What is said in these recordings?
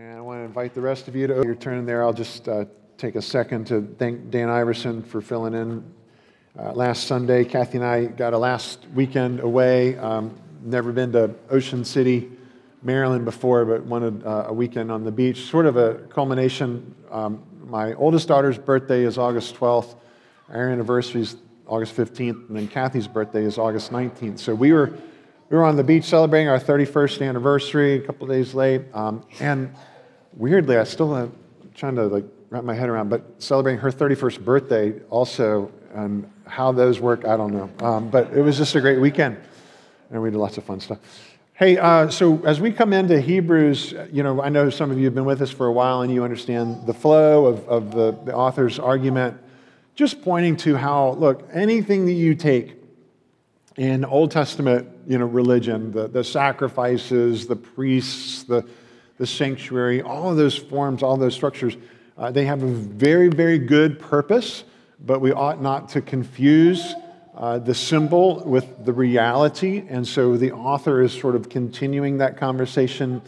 And I want to invite the rest of you to your turn there. I'll just uh, take a second to thank Dan Iverson for filling in uh, last Sunday. Kathy and I got a last weekend away. Um, never been to Ocean City, Maryland before, but wanted uh, a weekend on the beach. Sort of a culmination. Um, my oldest daughter's birthday is August 12th. Our anniversary is August 15th, and then Kathy's birthday is August 19th. So we were we were on the beach celebrating our 31st anniversary a couple days late. Um, and weirdly, I still am trying to like wrap my head around, but celebrating her 31st birthday also, and how those work, I don't know. Um, but it was just a great weekend, and we did lots of fun stuff. Hey, uh, so as we come into Hebrews, you know, I know some of you have been with us for a while and you understand the flow of, of the, the author's argument, just pointing to how, look, anything that you take in Old Testament you know, religion, the, the sacrifices, the priests, the, the sanctuary, all of those forms, all those structures, uh, they have a very, very good purpose, but we ought not to confuse uh, the symbol with the reality. And so the author is sort of continuing that conversation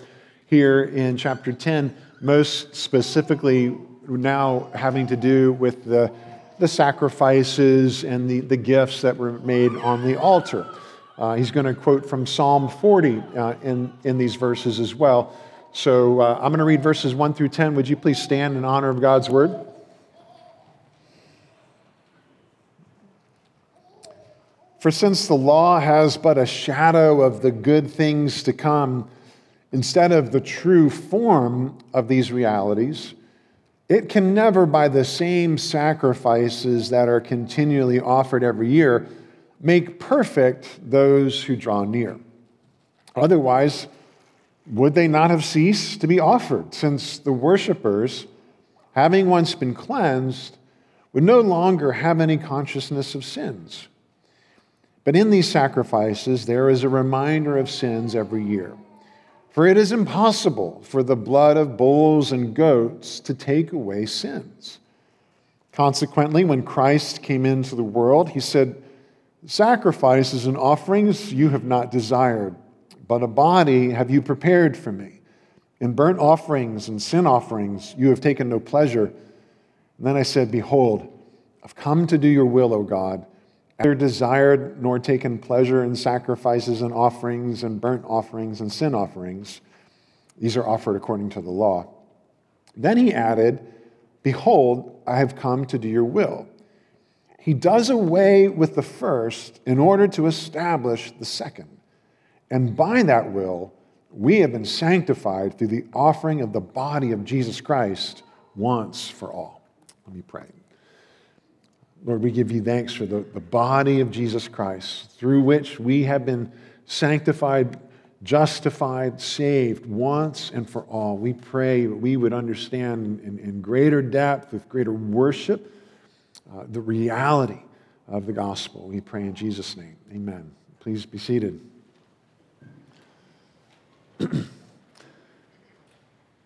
here in chapter 10, most specifically now having to do with the the sacrifices and the, the gifts that were made on the altar. Uh, he's going to quote from Psalm 40 uh, in, in these verses as well. So uh, I'm going to read verses 1 through 10. Would you please stand in honor of God's word? For since the law has but a shadow of the good things to come, instead of the true form of these realities, it can never, by the same sacrifices that are continually offered every year, make perfect those who draw near. Otherwise, would they not have ceased to be offered, since the worshippers, having once been cleansed, would no longer have any consciousness of sins? But in these sacrifices, there is a reminder of sins every year. For it is impossible for the blood of bulls and goats to take away sins. Consequently, when Christ came into the world, he said, Sacrifices and offerings you have not desired, but a body have you prepared for me. In burnt offerings and sin offerings you have taken no pleasure. And then I said, Behold, I've come to do your will, O God neither desired nor taken pleasure in sacrifices and offerings and burnt offerings and sin offerings. These are offered according to the law. Then he added, Behold, I have come to do your will. He does away with the first in order to establish the second. And by that will, we have been sanctified through the offering of the body of Jesus Christ once for all. Let me pray. Lord, we give you thanks for the, the body of Jesus Christ, through which we have been sanctified, justified, saved once and for all. We pray that we would understand in, in greater depth, with greater worship, uh, the reality of the gospel. We pray in Jesus' name. Amen. Please be seated.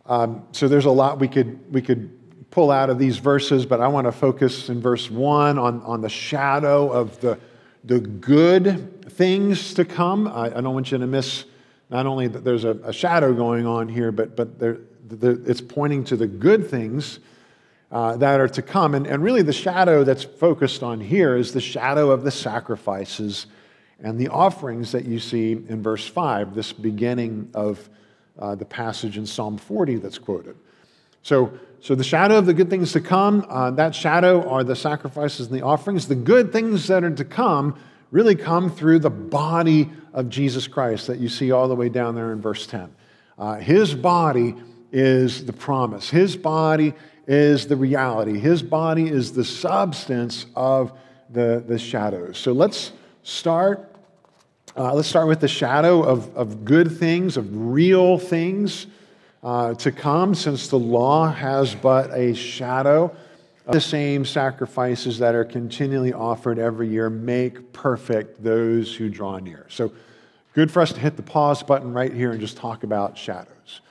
um, so there's a lot we could, we could pull out of these verses, but I want to focus in verse 1 on, on the shadow of the, the good things to come. I, I don't want you to miss not only that there's a, a shadow going on here, but, but there, the, it's pointing to the good things uh, that are to come. And, and really, the shadow that's focused on here is the shadow of the sacrifices and the offerings that you see in verse 5, this beginning of uh, the passage in Psalm 40 that's quoted. So, so the shadow of the good things to come, uh, that shadow are the sacrifices and the offerings. The good things that are to come really come through the body of Jesus Christ that you see all the way down there in verse 10. Uh, his body is the promise, his body is the reality, his body is the substance of the, the shadows. So let's start. Uh, let's start with the shadow of, of good things, of real things uh, to come, since the law has but a shadow. The same sacrifices that are continually offered every year make perfect those who draw near. So, good for us to hit the pause button right here and just talk about shadows.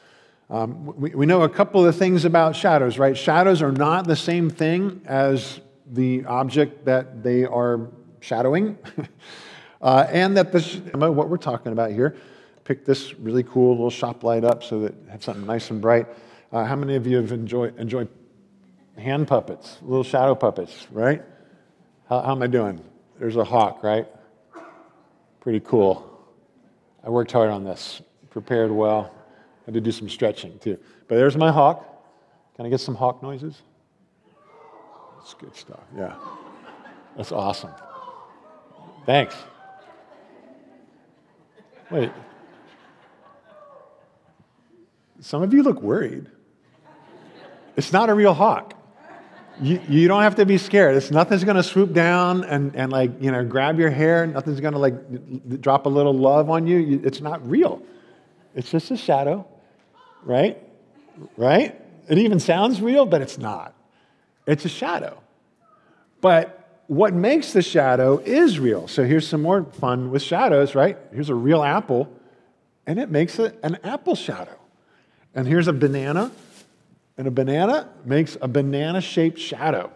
Um, we, we know a couple of things about shadows, right? Shadows are not the same thing as the object that they are shadowing, uh, and that the, what we're talking about here picked this really cool little shop light up so that it had something nice and bright. Uh, how many of you have enjoyed, enjoyed hand puppets, little shadow puppets, right? How, how am I doing? There's a hawk, right? Pretty cool. I worked hard on this, prepared well. Had to do some stretching too. But there's my hawk. Can I get some hawk noises? That's good stuff. Yeah. That's awesome. Thanks. Wait. Some of you look worried. It's not a real hawk. You, you don't have to be scared. It's nothing's going to swoop down and, and like, you know, grab your hair. Nothing's going to like drop a little love on you. It's not real. It's just a shadow, right? Right? It even sounds real, but it's not. It's a shadow. But what makes the shadow is real. So here's some more fun with shadows, right? Here's a real apple, and it makes it an apple shadow. And here's a banana, and a banana makes a banana shaped shadow.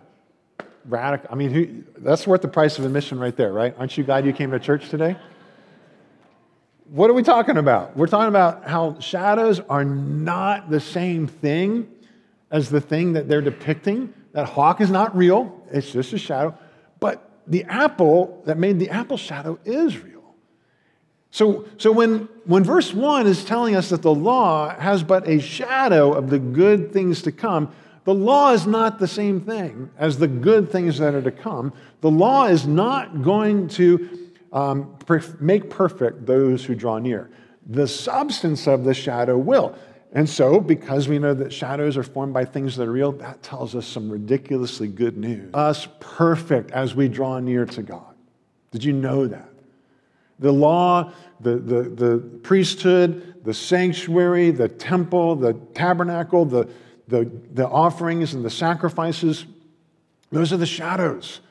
Radical. I mean, who, that's worth the price of admission right there, right? Aren't you glad you came to church today? What are we talking about? We're talking about how shadows are not the same thing as the thing that they're depicting. That hawk is not real, it's just a shadow. But the apple that made the apple shadow is real. So, so when, when verse 1 is telling us that the law has but a shadow of the good things to come, the law is not the same thing as the good things that are to come. The law is not going to um, make perfect those who draw near. The substance of the shadow will. And so, because we know that shadows are formed by things that are real, that tells us some ridiculously good news. Us perfect as we draw near to God. Did you know that? The law, the, the, the priesthood, the sanctuary, the temple, the tabernacle, the, the, the offerings and the sacrifices, those are the shadows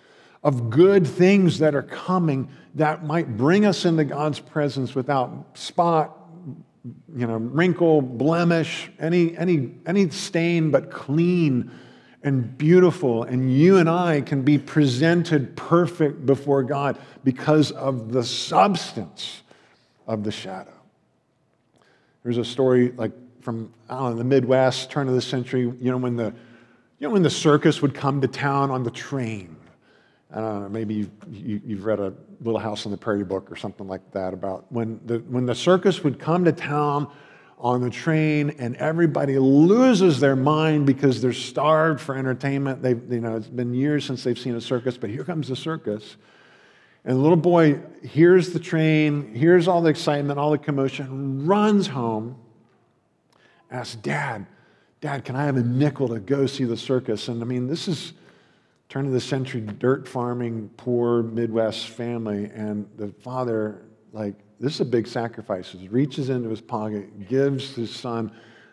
of good things that are coming that might bring us into God's presence without spot, you know, wrinkle, blemish, any, any, any stain, but clean and beautiful, and you and I can be presented perfect before God because of the substance of the shadow. There's a story like from know, the Midwest, turn of the century, you know, when the, you know, when the circus would come to town on the train. I don't know, maybe you've, you, have read a Little House on the Prairie book or something like that about when the, when the circus would come to town on the train and everybody loses their mind because they're starved for entertainment. They've, you know, it's been years since they've seen a circus, but here comes the circus. And the little boy hears the train, hears all the excitement, all the commotion, runs home, asks, Dad, Dad, can I have a nickel to go see the circus? And I mean, this is turn of the century dirt farming, poor Midwest family. And the father, like, this is a big sacrifice. He reaches into his pocket, gives his son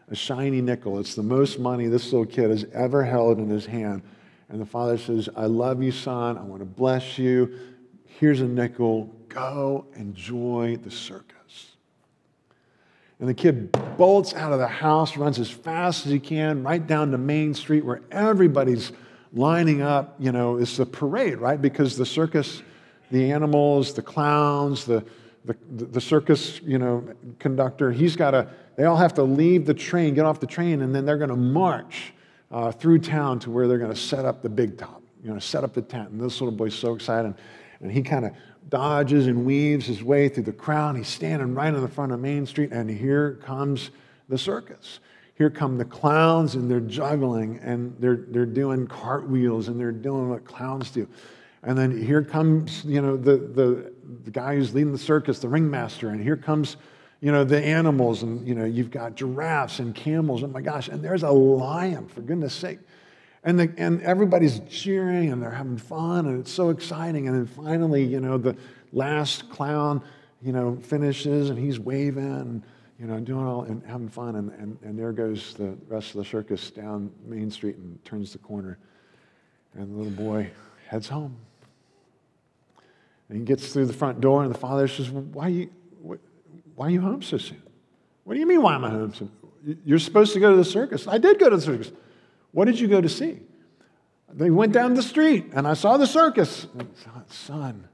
a shiny nickel. It's the most money this little kid has ever held in his hand. And the father says, I love you, son. I want to bless you. Here's a nickel. Go enjoy the circus. And the kid bolts out of the house, runs as fast as he can, right down to Main Street where everybody's lining up. You know, it's a parade, right? Because the circus, the animals, the clowns, the the, the circus, you know, conductor, he's got to, they all have to leave the train, get off the train, and then they're going to march uh, through town to where they're going to set up the big top, you know, set up the tent. And this little boy's so excited. And he kind of dodges and weaves his way through the crowd. He's standing right in the front of Main Street, and here comes the circus. Here come the clowns, and they're juggling, and they're, they're doing cartwheels, and they're doing what clowns do. And then here comes, you know, the, the, the guy who's leading the circus, the ringmaster, and here comes, you know, the animals, and, you know, you've got giraffes and camels, oh my gosh, and there's a lion, for goodness sake. And, the, and everybody's cheering and they're having fun and it's so exciting. And then finally, you know, the last clown, you know, finishes and he's waving and, you know, doing all and having fun. And, and, and there goes the rest of the circus down Main Street and turns the corner. And the little boy heads home. And he gets through the front door, and the father says, why, are you, why are you home so soon? What do you mean, why am I home so soon? You're supposed to go to the circus. I did go to the circus. What did you go to see? They went down the street, and I saw the circus. Son,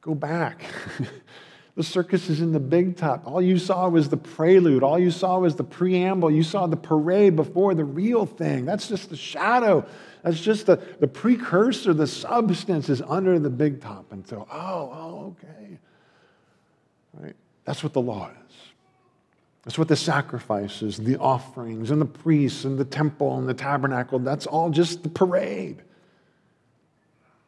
go back. The circus is in the big top. All you saw was the prelude. All you saw was the preamble. You saw the parade before the real thing. That's just the shadow. That's just the, the precursor. The substance is under the big top. And so, oh, oh, okay. Right? That's what the law is. That's what the sacrifices, the offerings, and the priests, and the temple, and the tabernacle, that's all just the parade.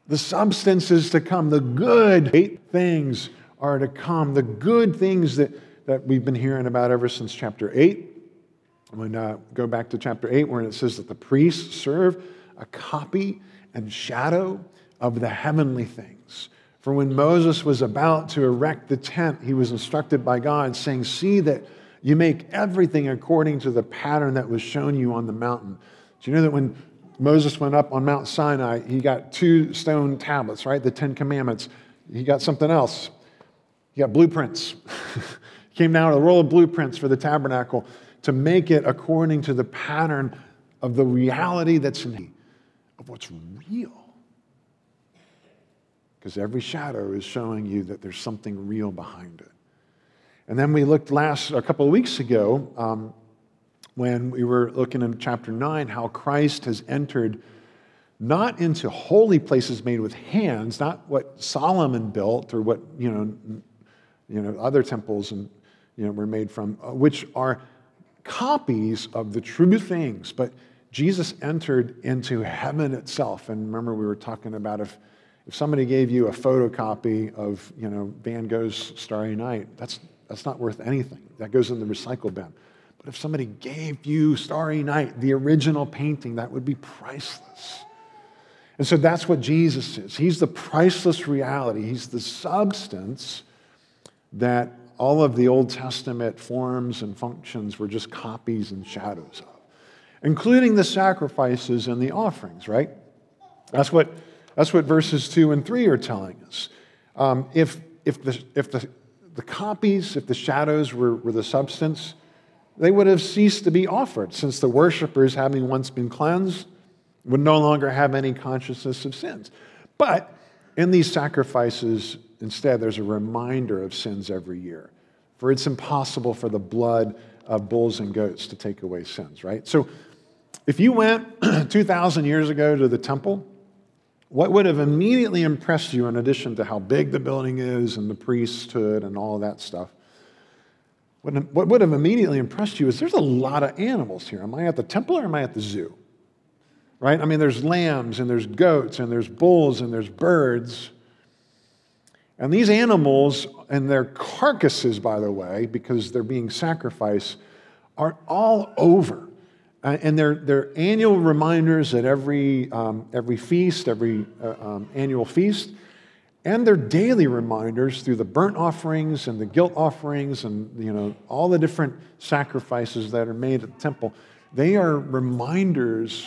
The substance is to come. The good things are to come. The good things that, that we've been hearing about ever since chapter 8. I'm going to go back to chapter 8 where it says that the priests serve a copy and shadow of the heavenly things. For when Moses was about to erect the tent, he was instructed by God, saying, See that you make everything according to the pattern that was shown you on the mountain. Do you know that when Moses went up on Mount Sinai, he got two stone tablets, right? The Ten Commandments. He got something else. He got blueprints. came down with a roll of blueprints for the tabernacle to make it according to the pattern of the reality that's in of what's real. Because every shadow is showing you that there's something real behind it. And then we looked last a couple of weeks ago um, when we were looking in chapter 9 how Christ has entered not into holy places made with hands, not what Solomon built or what you know, you know other temples and you know, were made from, uh, which are copies of the true things. But Jesus entered into heaven itself. And remember, we were talking about if, if somebody gave you a photocopy of you know, Van Gogh's Starry Night, that's that's not worth anything. That goes in the recycle bin. But if somebody gave you Starry Night, the original painting, that would be priceless. And so that's what Jesus is. He's the priceless reality. He's the substance that all of the Old Testament forms and functions were just copies and shadows of, including the sacrifices and the offerings, right? That's what, that's what verses 2 and 3 are telling us. Um, if, if, the, if the the copies, if the shadows were, were the substance, they would have ceased to be offered, since the worshippers, having once been cleansed, would no longer have any consciousness of sins. But in these sacrifices, instead, there's a reminder of sins every year. For it's impossible for the blood of bulls and goats to take away sins, right? So if you went 2,000 years ago to the temple, what would have immediately impressed you, in addition to how big the building is and the priesthood and all that stuff, what would have immediately impressed you is there's a lot of animals here. Am I at the temple or am I at the zoo? Right? I mean, there's lambs and there's goats and there's bulls and there's birds. And these animals and their carcasses, by the way, because they're being sacrificed, are all over uh, and they're, they're annual reminders at every, um, every feast, every uh, um, annual feast. And they're daily reminders through the burnt offerings and the guilt offerings and you know, all the different sacrifices that are made at the temple. They are reminders,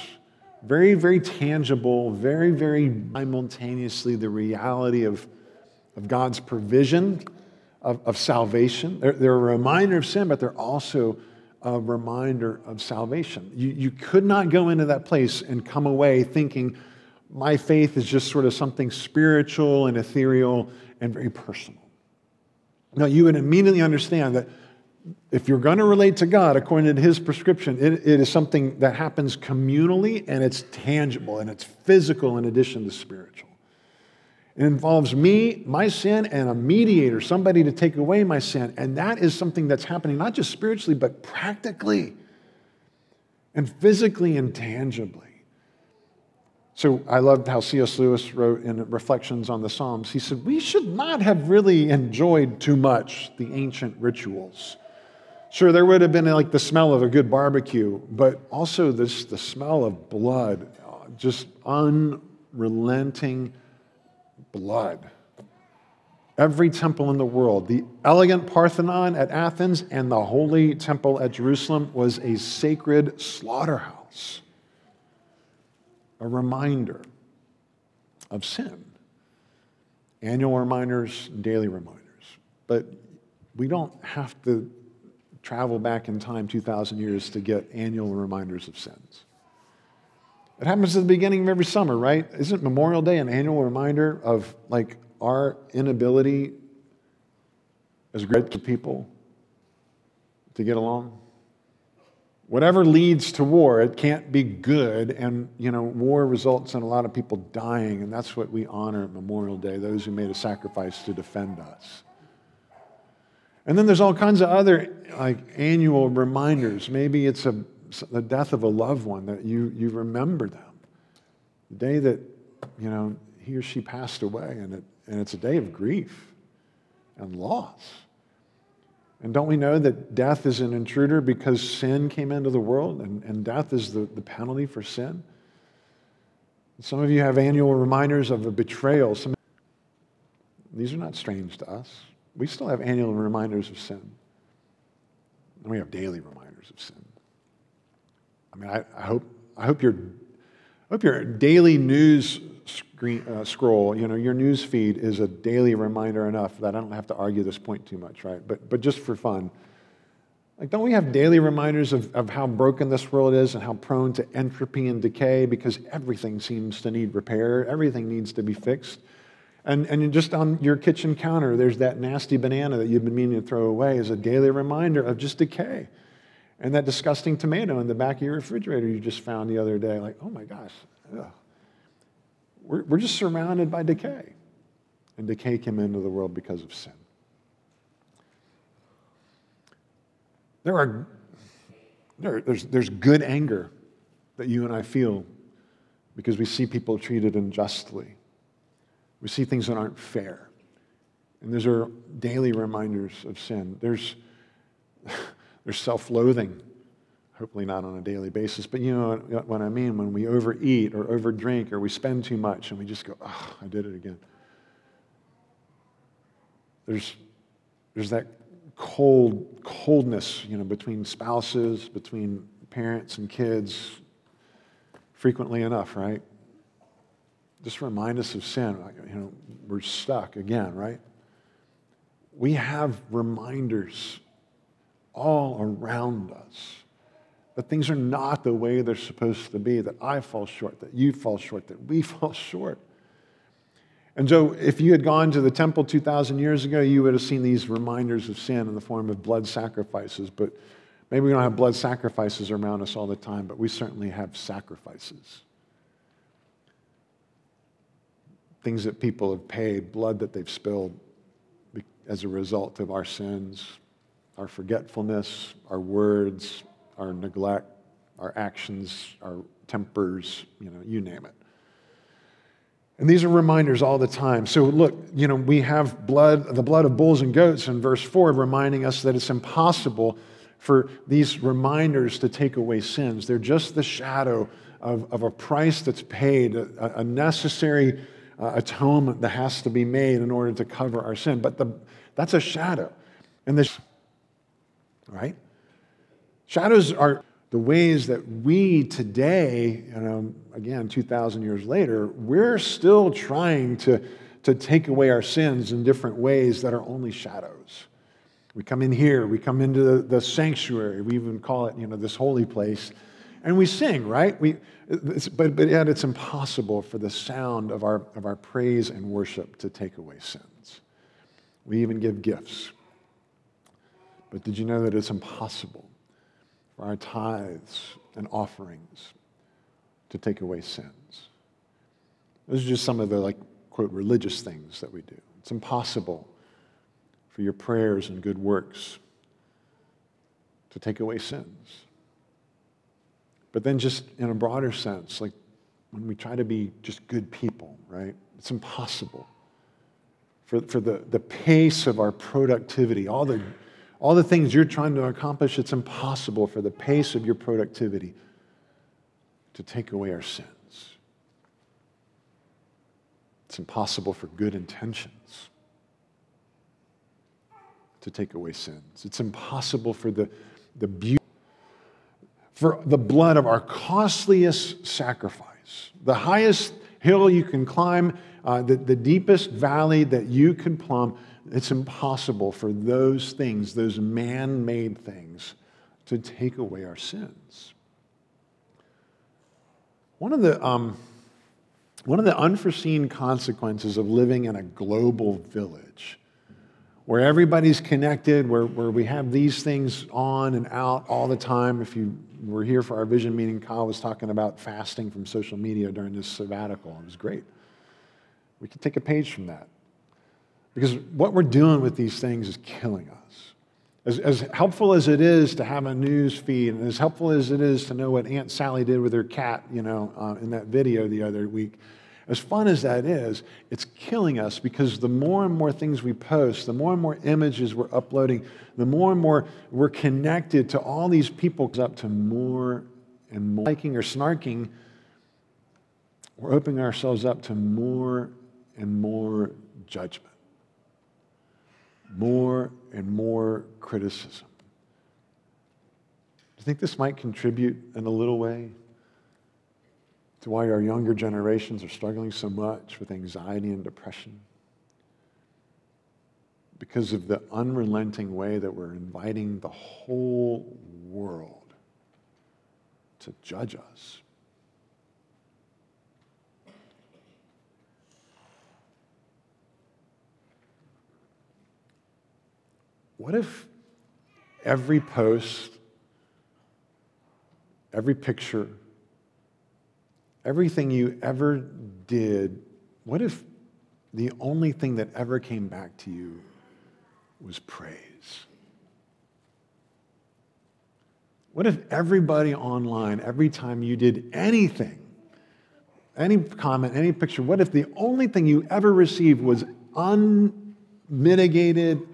very, very tangible, very, very simultaneously the reality of, of God's provision of, of salvation. They're, they're a reminder of sin, but they're also a reminder of salvation. You, you could not go into that place and come away thinking, my faith is just sort of something spiritual and ethereal and very personal. Now, you would immediately understand that if you're going to relate to God according to his prescription, it, it is something that happens communally and it's tangible and it's physical in addition to spiritual. It involves me, my sin, and a mediator, somebody to take away my sin. And that is something that's happening not just spiritually, but practically and physically and tangibly. So I loved how C.S. Lewis wrote in Reflections on the Psalms. He said, We should not have really enjoyed too much the ancient rituals. Sure, there would have been like the smell of a good barbecue, but also this, the smell of blood, just unrelenting blood. Every temple in the world, the elegant Parthenon at Athens and the holy temple at Jerusalem, was a sacred slaughterhouse, a reminder of sin. Annual reminders, daily reminders. But we don't have to travel back in time 2,000 years to get annual reminders of sins. It happens at the beginning of every summer, right? Isn't Memorial Day an annual reminder of like our inability as great people to get along? Whatever leads to war, it can't be good. And, you know, war results in a lot of people dying. And that's what we honor at Memorial Day those who made a sacrifice to defend us. And then there's all kinds of other like annual reminders. Maybe it's a, the death of a loved one that you, you remember them. The day that, you know, he or she passed away, and, it, and it's a day of grief and loss. And don't we know that death is an intruder because sin came into the world and, and death is the, the penalty for sin? Some of you have annual reminders of a betrayal. Some, these are not strange to us. We still have annual reminders of sin. And we have daily reminders of sin. I mean, I, I hope, I hope your, hope your daily news screen, uh, scroll, you know, your news feed is a daily reminder enough that I don't have to argue this point too much, right? But, but just for fun. Like, don't we have daily reminders of, of how broken this world is and how prone to entropy and decay because everything seems to need repair, everything needs to be fixed? And, and just on your kitchen counter, there's that nasty banana that you've been meaning to throw away as a daily reminder of just decay. And that disgusting tomato in the back of your refrigerator you just found the other day, like, oh my gosh, ugh. We're, we're just surrounded by decay. And decay came into the world because of sin. There are there, there's, there's good anger that you and I feel because we see people treated unjustly. We see things that aren't fair. And those are daily reminders of sin. There's, there's self loathing hopefully not on a daily basis, but you know what I mean when we overeat or overdrink or we spend too much and we just go, oh, I did it again. There's, there's that cold, coldness, you know, between spouses, between parents and kids, frequently enough, right? Just remind us of sin. You know, we're stuck again, right? We have reminders all around us that things are not the way they're supposed to be, that I fall short, that you fall short, that we fall short. And so, if you had gone to the temple 2,000 years ago, you would have seen these reminders of sin in the form of blood sacrifices. But maybe we don't have blood sacrifices around us all the time, but we certainly have sacrifices. Things that people have paid, blood that they've spilled as a result of our sins, our forgetfulness, our words, our neglect, our actions, our tempers, you know, you name it. And these are reminders all the time. So look, you know, we have blood, the blood of bulls and goats in verse 4 reminding us that it's impossible for these reminders to take away sins. They're just the shadow of, of a price that's paid, a, a necessary uh, atonement that has to be made in order to cover our sin. But the, that's a shadow. And this, right? Shadows are the ways that we today, you um, know, again, 2,000 years later, we're still trying to, to take away our sins in different ways that are only shadows. We come in here, we come into the, the sanctuary, we even call it, you know, this holy place, and we sing, right? We, but, but yet it's impossible for the sound of our, of our praise and worship to take away sins. We even give gifts. But did you know that it's impossible for our tithes and offerings to take away sins. Those are just some of the, like, quote, religious things that we do. It's impossible for your prayers and good works to take away sins. But then, just in a broader sense, like when we try to be just good people, right? It's impossible for, for the, the pace of our productivity, all the all the things you're trying to accomplish, it's impossible for the pace of your productivity to take away our sins. It's impossible for good intentions to take away sins. It's impossible for the, the beauty, for the blood of our costliest sacrifice, the highest hill you can climb, uh, the, the deepest valley that you can plumb it's impossible for those things, those man made things, to take away our sins. One of the, um, one of the unforeseen consequences of living in a global village, where everybody's connected, where, where we have these things on and out all the time. If you were here for our vision meeting, Kyle was talking about fasting from social media during this sabbatical. It was great. We could take a page from that. Because what we're doing with these things is killing us. As, as, helpful as it is to have a news feed, and as helpful as it is to know what Aunt Sally did with her cat, you know, uh, in that video the other week, as fun as that is, it's killing us because the more and more things we post, the more and more images we're uploading, the more and more we're connected to all these people, up to more and more liking or snarking, we're opening ourselves up to more and more judgment more and more criticism. Do you think this might contribute in a little way to why our younger generations are struggling so much with anxiety and depression? Because of the unrelenting way that we're inviting the whole world to judge us. What if every post, every picture, everything you ever did, what if the only thing that ever came back to you was praise? What if everybody online, every time you did anything, any comment, any picture, what if the only thing you ever received was unmitigated,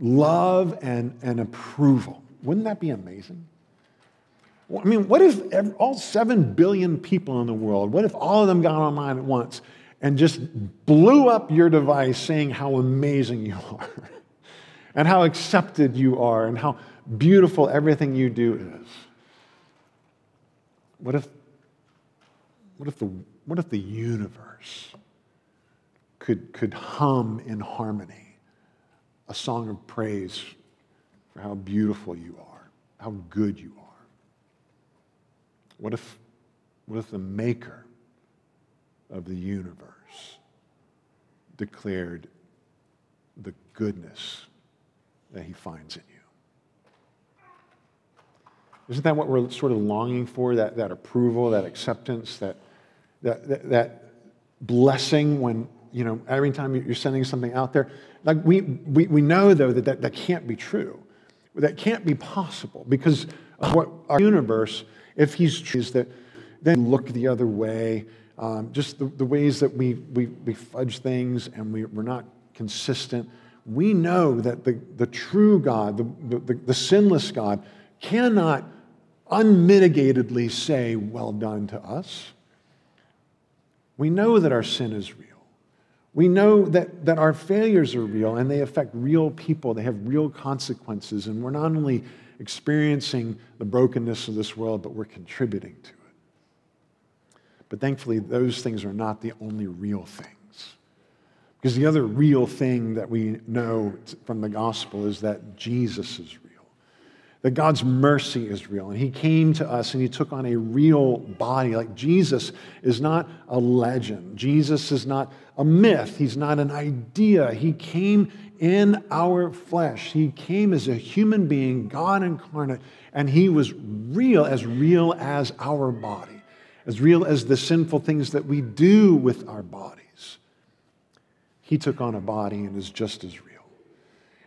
love and, and approval. Wouldn't that be amazing? I mean, what if all 7 billion people in the world, what if all of them got online at once and just blew up your device saying how amazing you are and how accepted you are and how beautiful everything you do is? What if, what if, the, what if the universe could, could hum in harmony? A song of praise for how beautiful you are, how good you are? What if, what if the maker of the universe declared the goodness that he finds in you? Isn't that what we're sort of longing for? That, that approval, that acceptance, that, that, that, that blessing when, you know, every time you're sending something out there. Like we, we, we know, though, that, that that can't be true. That can't be possible because what our universe, if he's true, is that then look the other way. Um, just the, the ways that we, we, we fudge things and we, we're not consistent. We know that the, the true God, the, the, the sinless God, cannot unmitigatedly say, Well done to us. We know that our sin is real. We know that, that our failures are real and they affect real people. They have real consequences. And we're not only experiencing the brokenness of this world, but we're contributing to it. But thankfully, those things are not the only real things. Because the other real thing that we know from the gospel is that Jesus is real that God's mercy is real. And He came to us and He took on a real body. Like Jesus is not a legend, Jesus is not a myth, He's not an idea. He came in our flesh. He came as a human being, God incarnate, and He was real, as real as our body, as real as the sinful things that we do with our bodies. He took on a body and is just as real.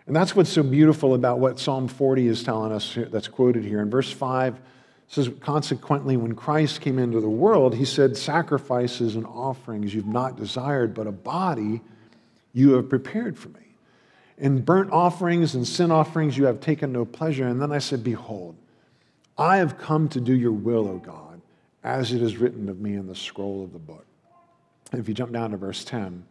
And that's what's so beautiful about what Psalm 40 is telling us that's quoted here. In verse 5, says, Consequently, when Christ came into the world, he said, Sacrifices and offerings you've not desired, but a body you have prepared for me. In burnt offerings and sin offerings you have taken no pleasure. And then I said, Behold, I have come to do your will, O God, as it is written of me in the scroll of the book. And if you jump down to verse 10,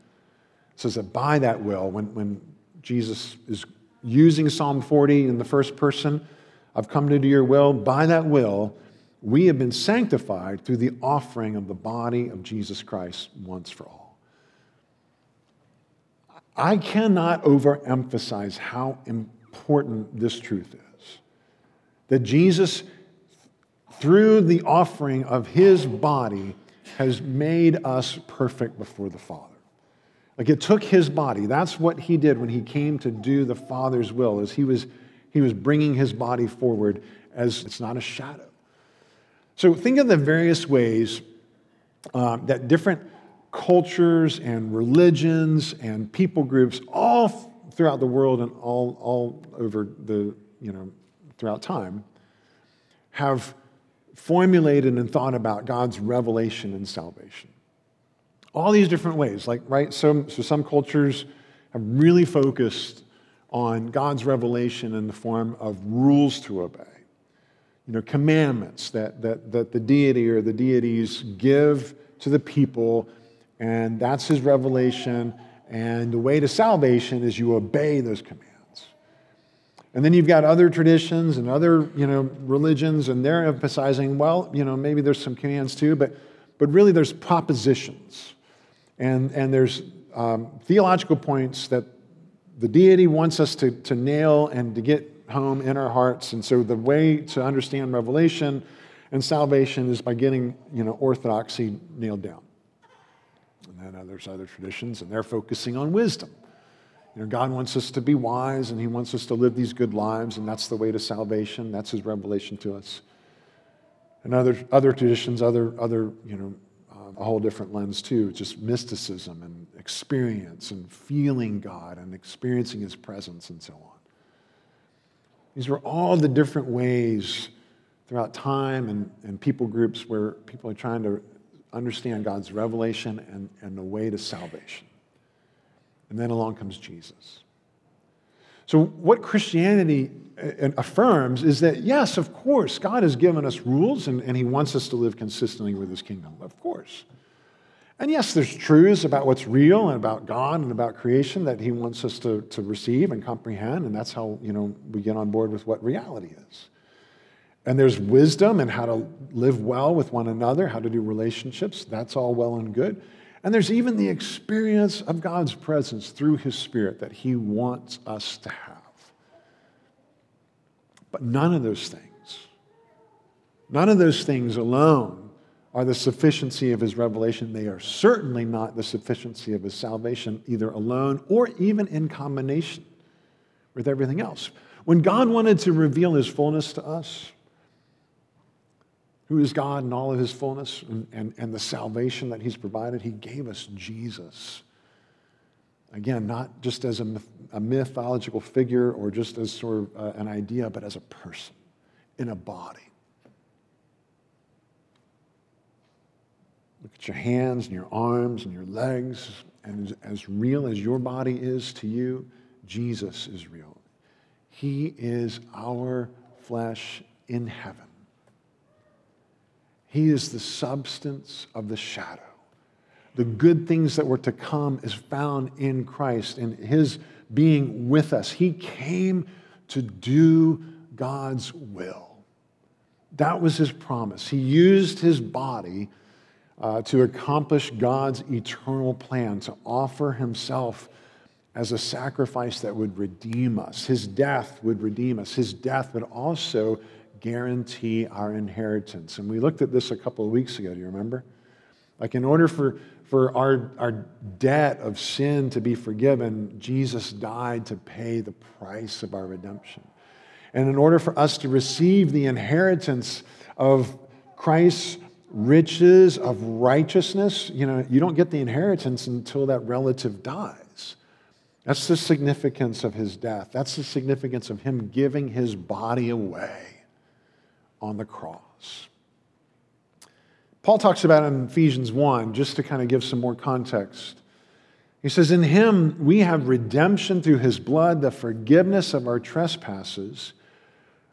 it says that by that will, when, when Jesus is using Psalm 40 in the first person. I've come to do your will. By that will, we have been sanctified through the offering of the body of Jesus Christ once for all. I cannot overemphasize how important this truth is. That Jesus, through the offering of his body, has made us perfect before the Father. Like it took his body. That's what he did when he came to do the Father's will, is he was, he was bringing his body forward as it's not a shadow. So think of the various ways um, that different cultures and religions and people groups all throughout the world and all, all over the, you know, throughout time have formulated and thought about God's revelation and salvation. All these different ways, like, right? So, so some cultures have really focused on God's revelation in the form of rules to obey, you know, commandments that, that, that the deity or the deities give to the people, and that's his revelation. And the way to salvation is you obey those commands. And then you've got other traditions and other, you know, religions, and they're emphasizing, well, you know, maybe there's some commands too, but, but really there's propositions. And, and there's um, theological points that the deity wants us to, to nail and to get home in our hearts. And so the way to understand revelation and salvation is by getting, you know, orthodoxy nailed down. And then there's other traditions, and they're focusing on wisdom. You know, God wants us to be wise and He wants us to live these good lives, and that's the way to salvation. That's His revelation to us. And other, other traditions, other, other, you know, a whole different lens too, just mysticism and experience and feeling God and experiencing His presence and so on. These were all the different ways throughout time and, and people groups where people are trying to understand God's revelation and, and the way to salvation. And then along comes Jesus. So, what Christianity uh, affirms is that, yes, of course, God has given us rules and, and He wants us to live consistently with His kingdom, of course. And yes, there's truths about what's real and about God and about creation that He wants us to, to receive and comprehend, and that's how you know, we get on board with what reality is. And there's wisdom and how to live well with one another, how to do relationships. That's all well and good. And there's even the experience of God's presence through His Spirit that He wants us to have. But none of those things, none of those things alone are the sufficiency of His revelation. They are certainly not the sufficiency of His salvation, either alone or even in combination with everything else. When God wanted to reveal His fullness to us, who is God in all of his fullness and, and, and the salvation that he's provided, he gave us Jesus. Again, not just as a, myth, a mythological figure or just as sort of uh, an idea, but as a person in a body. Look at your hands and your arms and your legs, and as, as real as your body is to you, Jesus is real. He is our flesh in heaven. He is the substance of the shadow. The good things that were to come is found in Christ and His being with us. He came to do God's will. That was His promise. He used His body uh, to accomplish God's eternal plan, to offer Himself as a sacrifice that would redeem us. His death would redeem us. His death would also guarantee our inheritance. And we looked at this a couple of weeks ago, do you remember? Like, in order for, for our, our debt of sin to be forgiven, Jesus died to pay the price of our redemption. And in order for us to receive the inheritance of Christ's riches of righteousness, you know, you don't get the inheritance until that relative dies. That's the significance of his death. That's the significance of him giving his body away on the cross. Paul talks about in Ephesians 1, just to kind of give some more context. He says, In him we have redemption through his blood, the forgiveness of our trespasses,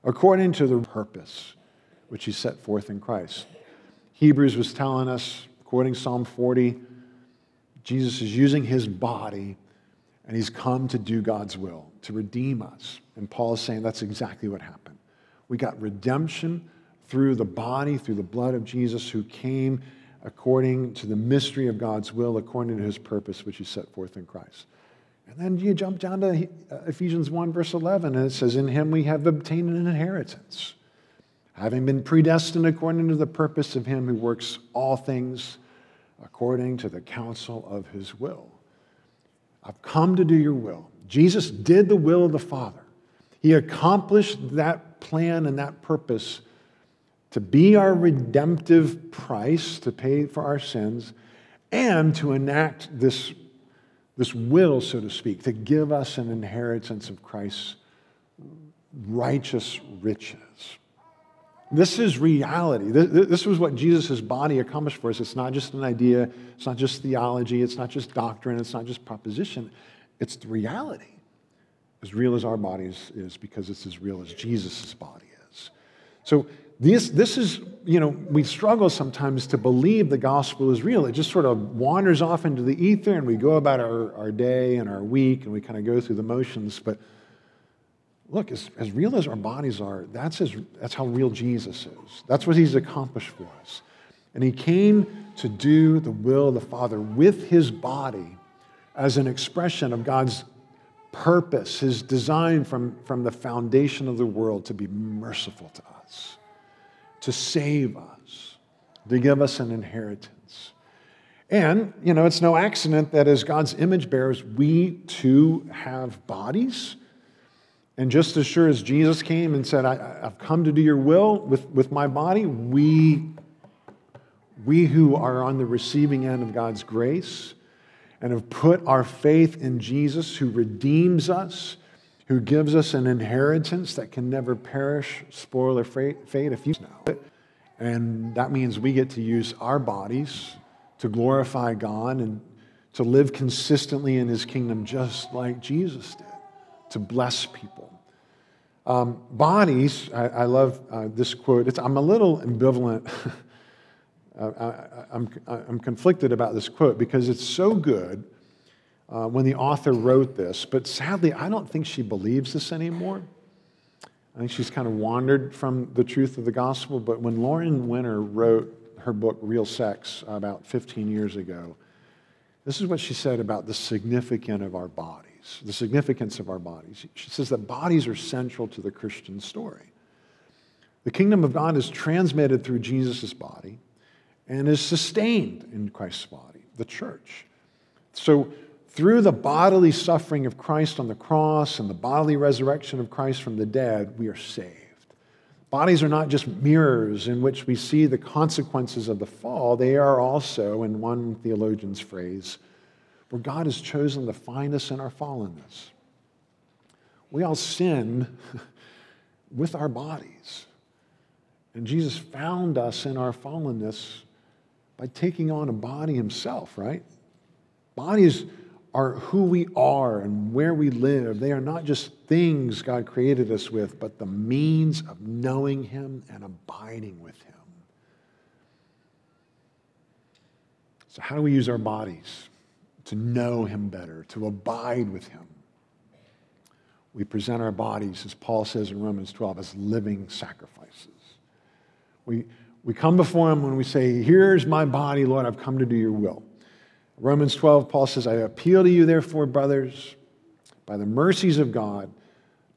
according to the purpose which he set forth in Christ. Hebrews was telling us, quoting Psalm 40, Jesus is using his body and he's come to do God's will, to redeem us. And Paul is saying that's exactly what happened. We got redemption through the body, through the blood of Jesus, who came according to the mystery of God's will, according to his purpose, which he set forth in Christ. And then you jump down to uh, Ephesians 1, verse 11, and it says, In him we have obtained an inheritance, having been predestined according to the purpose of him who works all things according to the counsel of his will. I've come to do your will. Jesus did the will of the Father. He accomplished that plan and that purpose to be our redemptive price, to pay for our sins, and to enact this, this will, so to speak, to give us an inheritance of Christ's righteous riches. This is reality. This was what Jesus' body accomplished for us. It's not just an idea, it's not just theology, it's not just doctrine, it's not just proposition. It's the reality. As real as our body is, is because it's as real as Jesus' body is. So this, this is, you know, we struggle sometimes to believe the gospel is real. It just sort of wanders off into the ether and we go about our, our day and our week and we kind of go through the motions. But look, as, as real as our bodies are, that's, as, that's how real Jesus is. That's what he's accomplished for us. And he came to do the will of the Father with his body as an expression of God's purpose, his design from, from the foundation of the world to be merciful to us to save us, to give us an inheritance. And, you know, it's no accident that as God's image bearers, we too have bodies. And just as sure as Jesus came and said, I, have come to do your will with, with my body, we, we who are on the receiving end of God's grace and have put our faith in Jesus who redeems us who gives us an inheritance that can never perish, spoil, or fade if you know it. And that means we get to use our bodies to glorify God and to live consistently in his kingdom just like Jesus did, to bless people. Um, bodies, I, I love uh, this quote. It's, I'm a little ambivalent. I'm, I'm conflicted about this quote because it's so good uh, when the author wrote this, but sadly, I don't think she believes this anymore. I think she's kind of wandered from the truth of the gospel. But when Lauren Winner wrote her book, Real Sex, about 15 years ago, this is what she said about the significance of our bodies, the significance of our bodies. She says that bodies are central to the Christian story. The kingdom of God is transmitted through Jesus' body and is sustained in Christ's body, the church. So through the bodily suffering of Christ on the cross and the bodily resurrection of Christ from the dead, we are saved. Bodies are not just mirrors in which we see the consequences of the fall, they are also, in one theologian's phrase, where God has chosen find us in our fallenness. We all sin with our bodies. And Jesus found us in our fallenness by taking on a body himself, right? Bodies are who we are and where we live. They are not just things God created us with, but the means of knowing Him and abiding with Him. So, how do we use our bodies to know Him better, to abide with Him? We present our bodies, as Paul says in Romans 12, as living sacrifices. We, we come before Him when we say, Here's my body, Lord, I've come to do your will. Romans 12, Paul says, I appeal to you, therefore, brothers, by the mercies of God,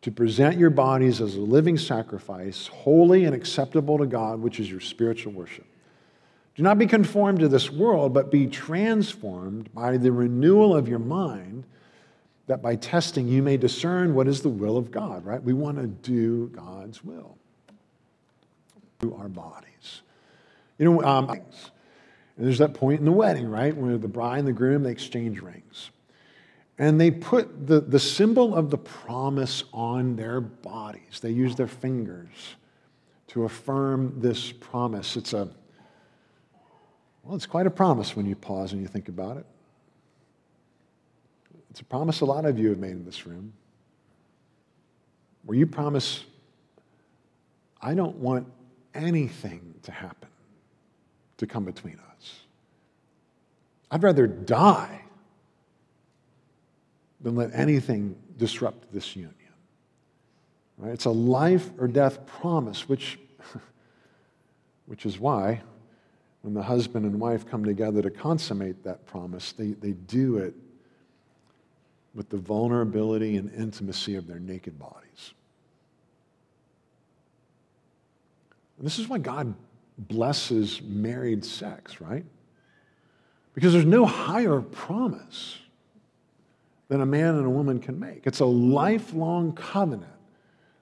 to present your bodies as a living sacrifice, holy and acceptable to God, which is your spiritual worship. Do not be conformed to this world, but be transformed by the renewal of your mind, that by testing you may discern what is the will of God, right? We want to do God's will through our bodies. You know, um, and there's that point in the wedding, right, where the bride and the groom, they exchange rings. And they put the, the symbol of the promise on their bodies. They use their fingers to affirm this promise. It's a, well, it's quite a promise when you pause and you think about it. It's a promise a lot of you have made in this room, where you promise, I don't want anything to happen to come between us. I'd rather die than let anything disrupt this union. Right? It's a life or death promise, which, which is why when the husband and wife come together to consummate that promise, they, they do it with the vulnerability and intimacy of their naked bodies. And this is why God blesses married sex, right? Because there's no higher promise than a man and a woman can make. It's a lifelong covenant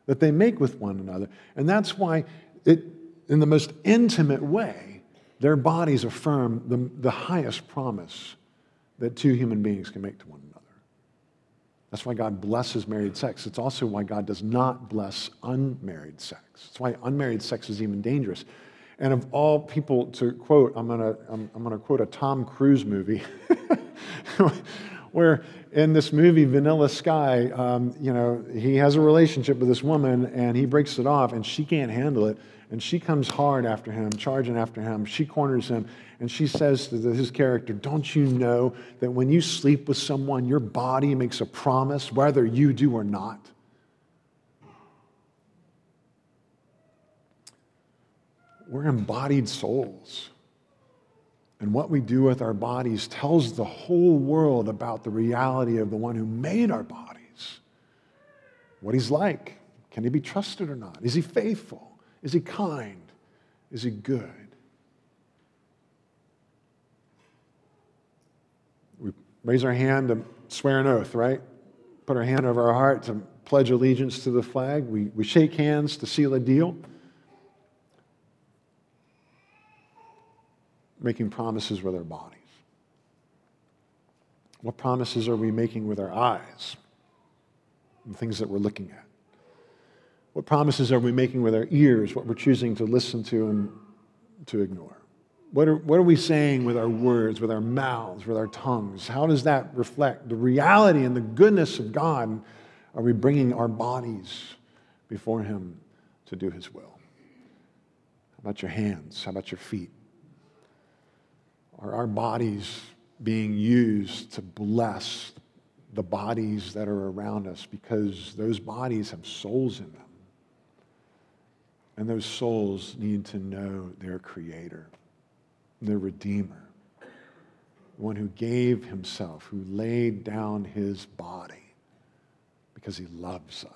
that they make with one another. And that's why, it, in the most intimate way, their bodies affirm the, the highest promise that two human beings can make to one another. That's why God blesses married sex. It's also why God does not bless unmarried sex. It's why unmarried sex is even dangerous. And of all people to quote, I'm going to I'm, I'm gonna quote a Tom Cruise movie where in this movie, Vanilla Sky, um, you know, he has a relationship with this woman and he breaks it off and she can't handle it. And she comes hard after him, charging after him. She corners him and she says to his character, Don't you know that when you sleep with someone, your body makes a promise, whether you do or not? We're embodied souls. And what we do with our bodies tells the whole world about the reality of the one who made our bodies. What he's like. Can he be trusted or not? Is he faithful? Is he kind? Is he good? We raise our hand to swear an oath, right? Put our hand over our heart to pledge allegiance to the flag. We, we shake hands to seal a deal. Making promises with our bodies? What promises are we making with our eyes? The things that we're looking at. What promises are we making with our ears, what we're choosing to listen to and to ignore? What are, what are we saying with our words, with our mouths, with our tongues? How does that reflect the reality and the goodness of God? Are we bringing our bodies before Him to do His will? How about your hands? How about your feet? Are our bodies being used to bless the bodies that are around us because those bodies have souls in them? And those souls need to know their Creator, their Redeemer, the one who gave Himself, who laid down His body because He loves us.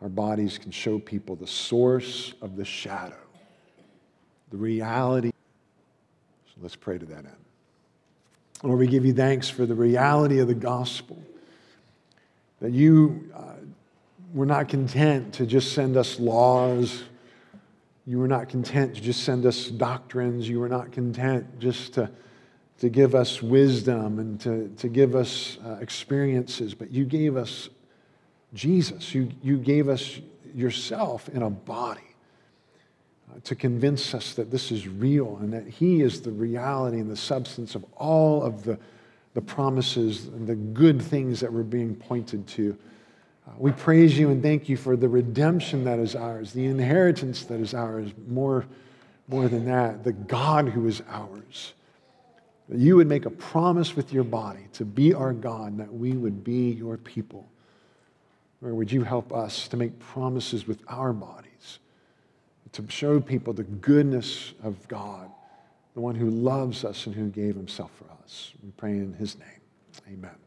Our bodies can show people the source of the shadow, the reality. So let's pray to that end. Lord, we give you thanks for the reality of the gospel, that you uh, were not content to just send us laws. You were not content to just send us doctrines. You were not content just to, to give us wisdom and to, to give us uh, experiences, but you gave us Jesus. You, you gave us yourself in a body to convince us that this is real and that He is the reality and the substance of all of the, the promises and the good things that we're being pointed to. Uh, we praise you and thank you for the redemption that is ours, the inheritance that is ours, more, more than that, the God who is ours. That you would make a promise with your body to be our God, that we would be your people. Or would you help us to make promises with our body? To show people the goodness of God, the one who loves us and who gave himself for us. We pray in his name. Amen.